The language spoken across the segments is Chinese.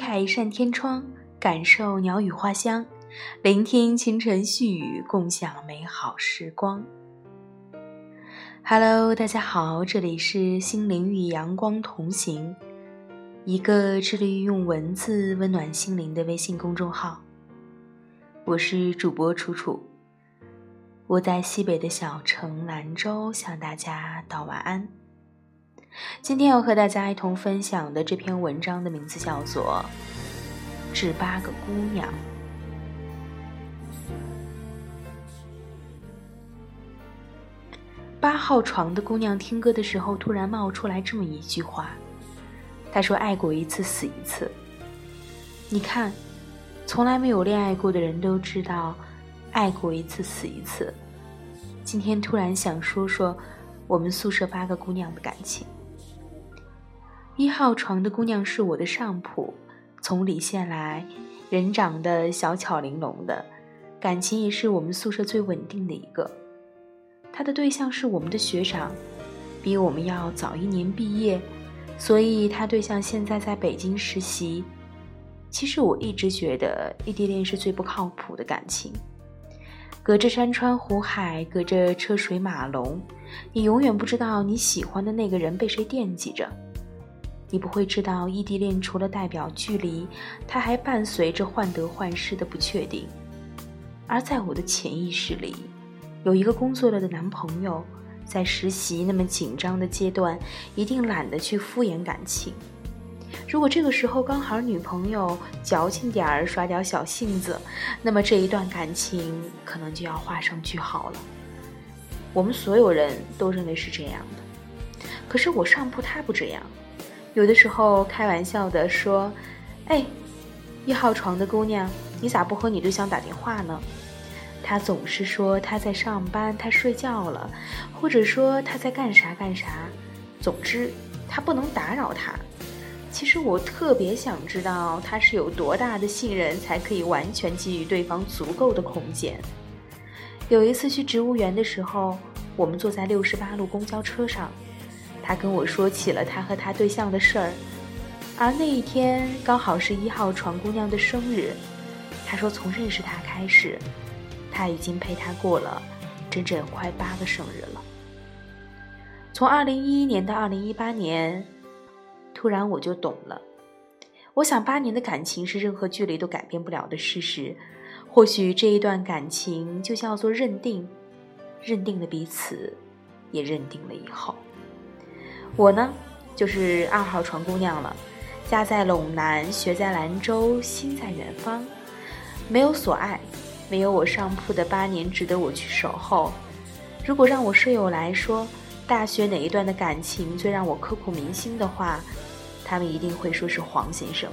开一扇天窗，感受鸟语花香，聆听清晨细雨，共享美好时光。Hello，大家好，这里是心灵与阳光同行，一个致力于用文字温暖心灵的微信公众号。我是主播楚楚，我在西北的小城兰州向大家道晚安。今天要和大家一同分享的这篇文章的名字叫做《致八个姑娘》。八号床的姑娘听歌的时候，突然冒出来这么一句话：“她说爱过一次死一次。”你看，从来没有恋爱过的人都知道，爱过一次死一次。今天突然想说说我们宿舍八个姑娘的感情。一号床的姑娘是我的上铺，从里县来，人长得小巧玲珑的，感情也是我们宿舍最稳定的一个。她的对象是我们的学长，比我们要早一年毕业，所以她对象现在在北京实习。其实我一直觉得异地恋是最不靠谱的感情，隔着山川湖海，隔着车水马龙，你永远不知道你喜欢的那个人被谁惦记着。你不会知道，异地恋除了代表距离，它还伴随着患得患失的不确定。而在我的潜意识里，有一个工作了的男朋友，在实习那么紧张的阶段，一定懒得去敷衍感情。如果这个时候刚好女朋友矫情点儿，耍点小性子，那么这一段感情可能就要画上句号了。我们所有人都认为是这样的，可是我上铺他不这样。有的时候开玩笑的说：“哎，一号床的姑娘，你咋不和你对象打电话呢？”他总是说他在上班，他睡觉了，或者说他在干啥干啥。总之，他不能打扰他。其实我特别想知道他是有多大的信任，才可以完全给予对方足够的空间。有一次去植物园的时候，我们坐在六十八路公交车上。他跟我说起了他和他对象的事儿，而那一天刚好是一号床姑娘的生日。他说从认识他开始，他已经陪她过了整整快八个生日了。从二零一一年到二零一八年，突然我就懂了。我想八年的感情是任何距离都改变不了的事实。或许这一段感情就叫做认定，认定了彼此，也认定了以后。我呢，就是二号床姑娘了，家在陇南，学在兰州，心在远方，没有所爱，没有我上铺的八年值得我去守候。如果让我舍友来说，大学哪一段的感情最让我刻骨铭心的话，他们一定会说是黄先生。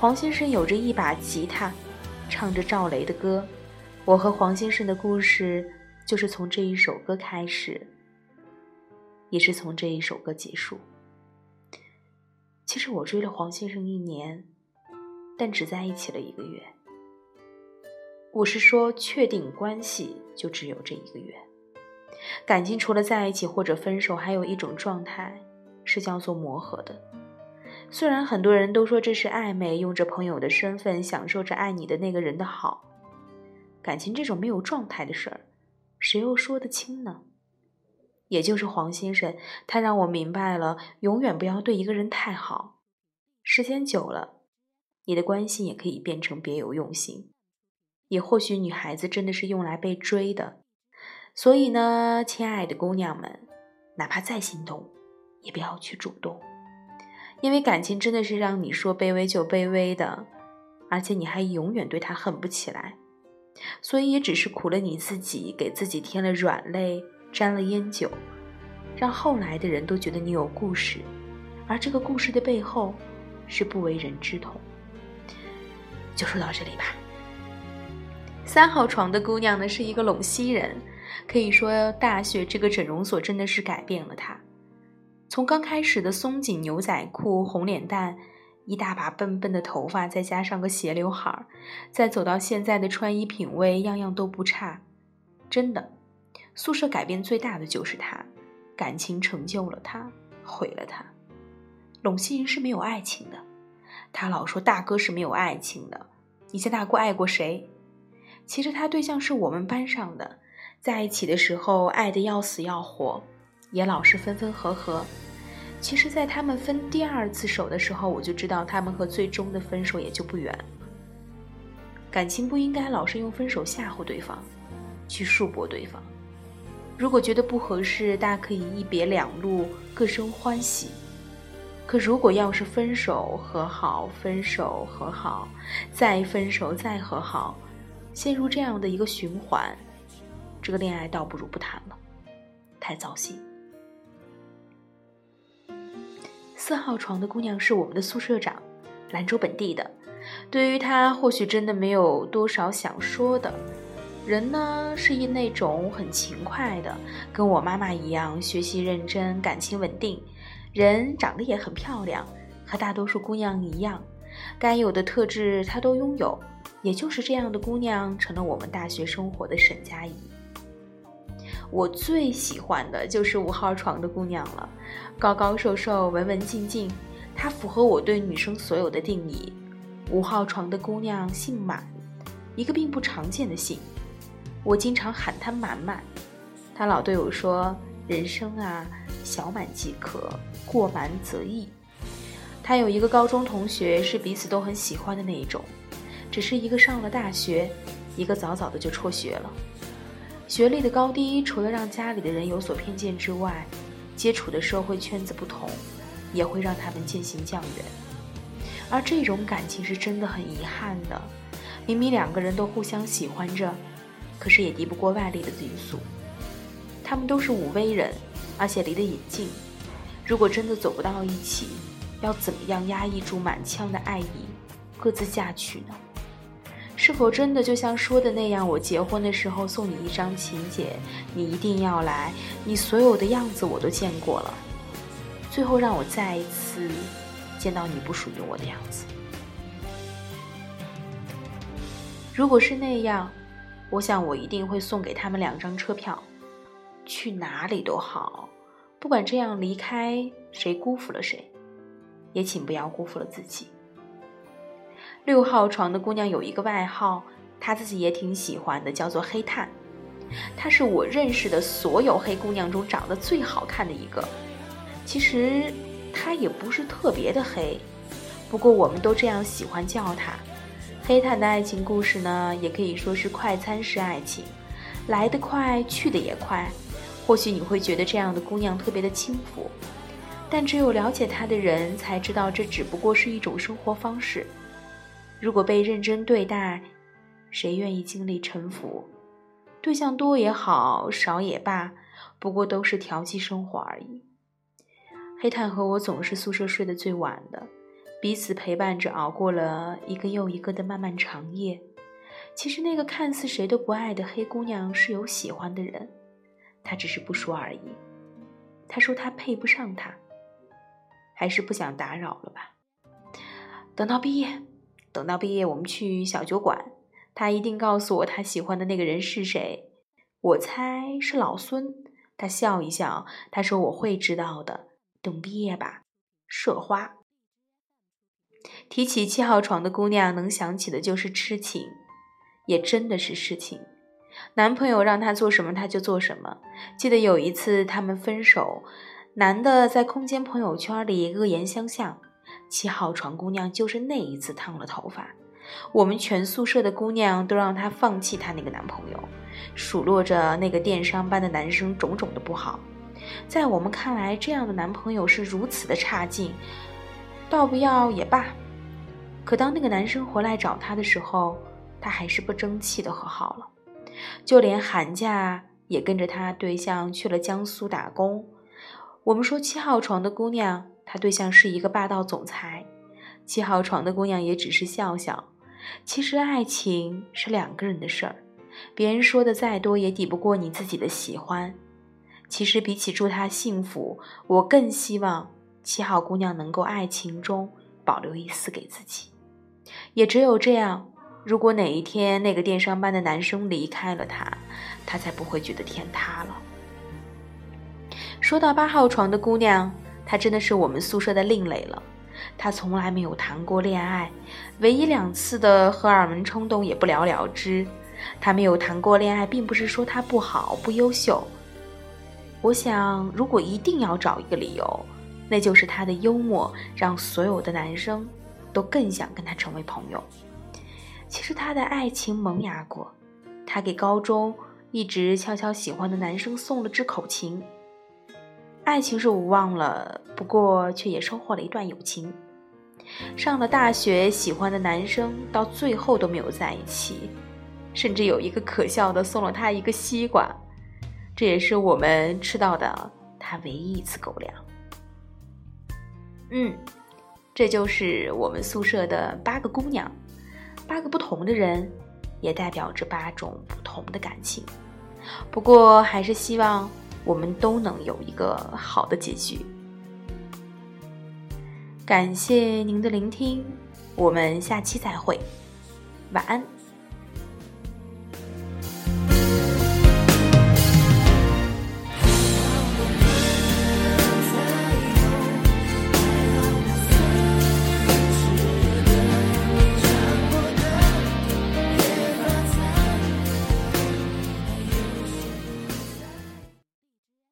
黄先生有着一把吉他，唱着赵雷的歌，我和黄先生的故事就是从这一首歌开始。也是从这一首歌结束。其实我追了黄先生一年，但只在一起了一个月。我是说，确定关系就只有这一个月。感情除了在一起或者分手，还有一种状态是叫做磨合的。虽然很多人都说这是暧昧，用着朋友的身份享受着爱你的那个人的好，感情这种没有状态的事儿，谁又说得清呢？也就是黄先生，他让我明白了，永远不要对一个人太好，时间久了，你的关心也可以变成别有用心。也或许女孩子真的是用来被追的，所以呢，亲爱的姑娘们，哪怕再心动，也不要去主动，因为感情真的是让你说卑微就卑微的，而且你还永远对他恨不起来，所以也只是苦了你自己，给自己添了软肋。沾了烟酒，让后来的人都觉得你有故事，而这个故事的背后是不为人知痛。就说到这里吧。三号床的姑娘呢，是一个陇西人，可以说大学这个整容所真的是改变了她。从刚开始的松紧牛仔裤、红脸蛋、一大把笨笨的头发，再加上个斜刘海，再走到现在的穿衣品味，样样都不差，真的。宿舍改变最大的就是他，感情成就了他，毁了他。陇西人是没有爱情的，他老说大哥是没有爱情的，你家大姑爱过谁？其实他对象是我们班上的，在一起的时候爱得要死要活，也老是分分合合。其实，在他们分第二次手的时候，我就知道他们和最终的分手也就不远。感情不应该老是用分手吓唬对方，去束缚对方。如果觉得不合适，大可以一别两路，各生欢喜。可如果要是分手和好，分手和好，再分手再和好，陷入这样的一个循环，这个恋爱倒不如不谈了，太糟心。四号床的姑娘是我们的宿舍长，兰州本地的。对于她，或许真的没有多少想说的。人呢，是一那种很勤快的，跟我妈妈一样，学习认真，感情稳定。人长得也很漂亮，和大多数姑娘一样，该有的特质她都拥有。也就是这样的姑娘，成了我们大学生活的沈佳宜。我最喜欢的就是五号床的姑娘了，高高瘦瘦，文文静静，她符合我对女生所有的定义。五号床的姑娘姓满，一个并不常见的姓，我经常喊他满满。他老对我说：“人生啊，小满即可，过满则溢。”他有一个高中同学是彼此都很喜欢的那一种，只是一个上了大学，一个早早的就辍学了。学历的高低，除了让家里的人有所偏见之外，接触的社会圈子不同，也会让他们渐行渐远。而这种感情是真的很遗憾的。明明两个人都互相喜欢着，可是也敌不过外力的因素。他们都是武威人，而且离得也近。如果真的走不到一起，要怎么样压抑住满腔的爱意，各自嫁娶呢？是否真的就像说的那样？我结婚的时候送你一张请柬，你一定要来。你所有的样子我都见过了，最后让我再一次见到你不属于我的样子。如果是那样，我想我一定会送给他们两张车票，去哪里都好。不管这样离开谁辜负了谁，也请不要辜负了自己。六号床的姑娘有一个外号，她自己也挺喜欢的，叫做黑炭。她是我认识的所有黑姑娘中长得最好看的一个。其实她也不是特别的黑，不过我们都这样喜欢叫她。黑炭的爱情故事呢，也可以说是快餐式爱情，来得快，去得也快。或许你会觉得这样的姑娘特别的轻浮，但只有了解她的人才知道，这只不过是一种生活方式。如果被认真对待，谁愿意经历沉浮？对象多也好，少也罢，不过都是调剂生活而已。黑炭和我总是宿舍睡得最晚的，彼此陪伴着熬过了一个又一个的漫漫长夜。其实那个看似谁都不爱的黑姑娘是有喜欢的人，她只是不说而已。她说她配不上他，还是不想打扰了吧？等到毕业。等到毕业，我们去小酒馆，他一定告诉我他喜欢的那个人是谁。我猜是老孙。他笑一笑，他说我会知道的。等毕业吧，社花。提起七号床的姑娘，能想起的就是痴情，也真的是痴情。男朋友让她做什么，她就做什么。记得有一次他们分手，男的在空间朋友圈里恶言相向。七号床姑娘就是那一次烫了头发，我们全宿舍的姑娘都让她放弃她那个男朋友，数落着那个电商班的男生种种的不好。在我们看来，这样的男朋友是如此的差劲，倒不要也罢。可当那个男生回来找她的时候，她还是不争气的和好了，就连寒假也跟着他对象去了江苏打工。我们说七号床的姑娘。她对象是一个霸道总裁，七号床的姑娘也只是笑笑。其实爱情是两个人的事儿，别人说的再多也抵不过你自己的喜欢。其实比起祝他幸福，我更希望七号姑娘能够爱情中保留一丝给自己。也只有这样，如果哪一天那个电商班的男生离开了她，她才不会觉得天塌了。说到八号床的姑娘。她真的是我们宿舍的另类了。她从来没有谈过恋爱，唯一两次的荷尔蒙冲动也不了了之。他没有谈过恋爱，并不是说他不好、不优秀。我想，如果一定要找一个理由，那就是他的幽默让所有的男生都更想跟他成为朋友。其实他的爱情萌芽过，他给高中一直悄悄喜欢的男生送了支口琴。爱情是无望了，不过却也收获了一段友情。上了大学，喜欢的男生到最后都没有在一起，甚至有一个可笑的送了他一个西瓜，这也是我们吃到的他唯一一次狗粮。嗯，这就是我们宿舍的八个姑娘，八个不同的人，也代表着八种不同的感情。不过，还是希望。我们都能有一个好的结局。感谢您的聆听，我们下期再会，晚安。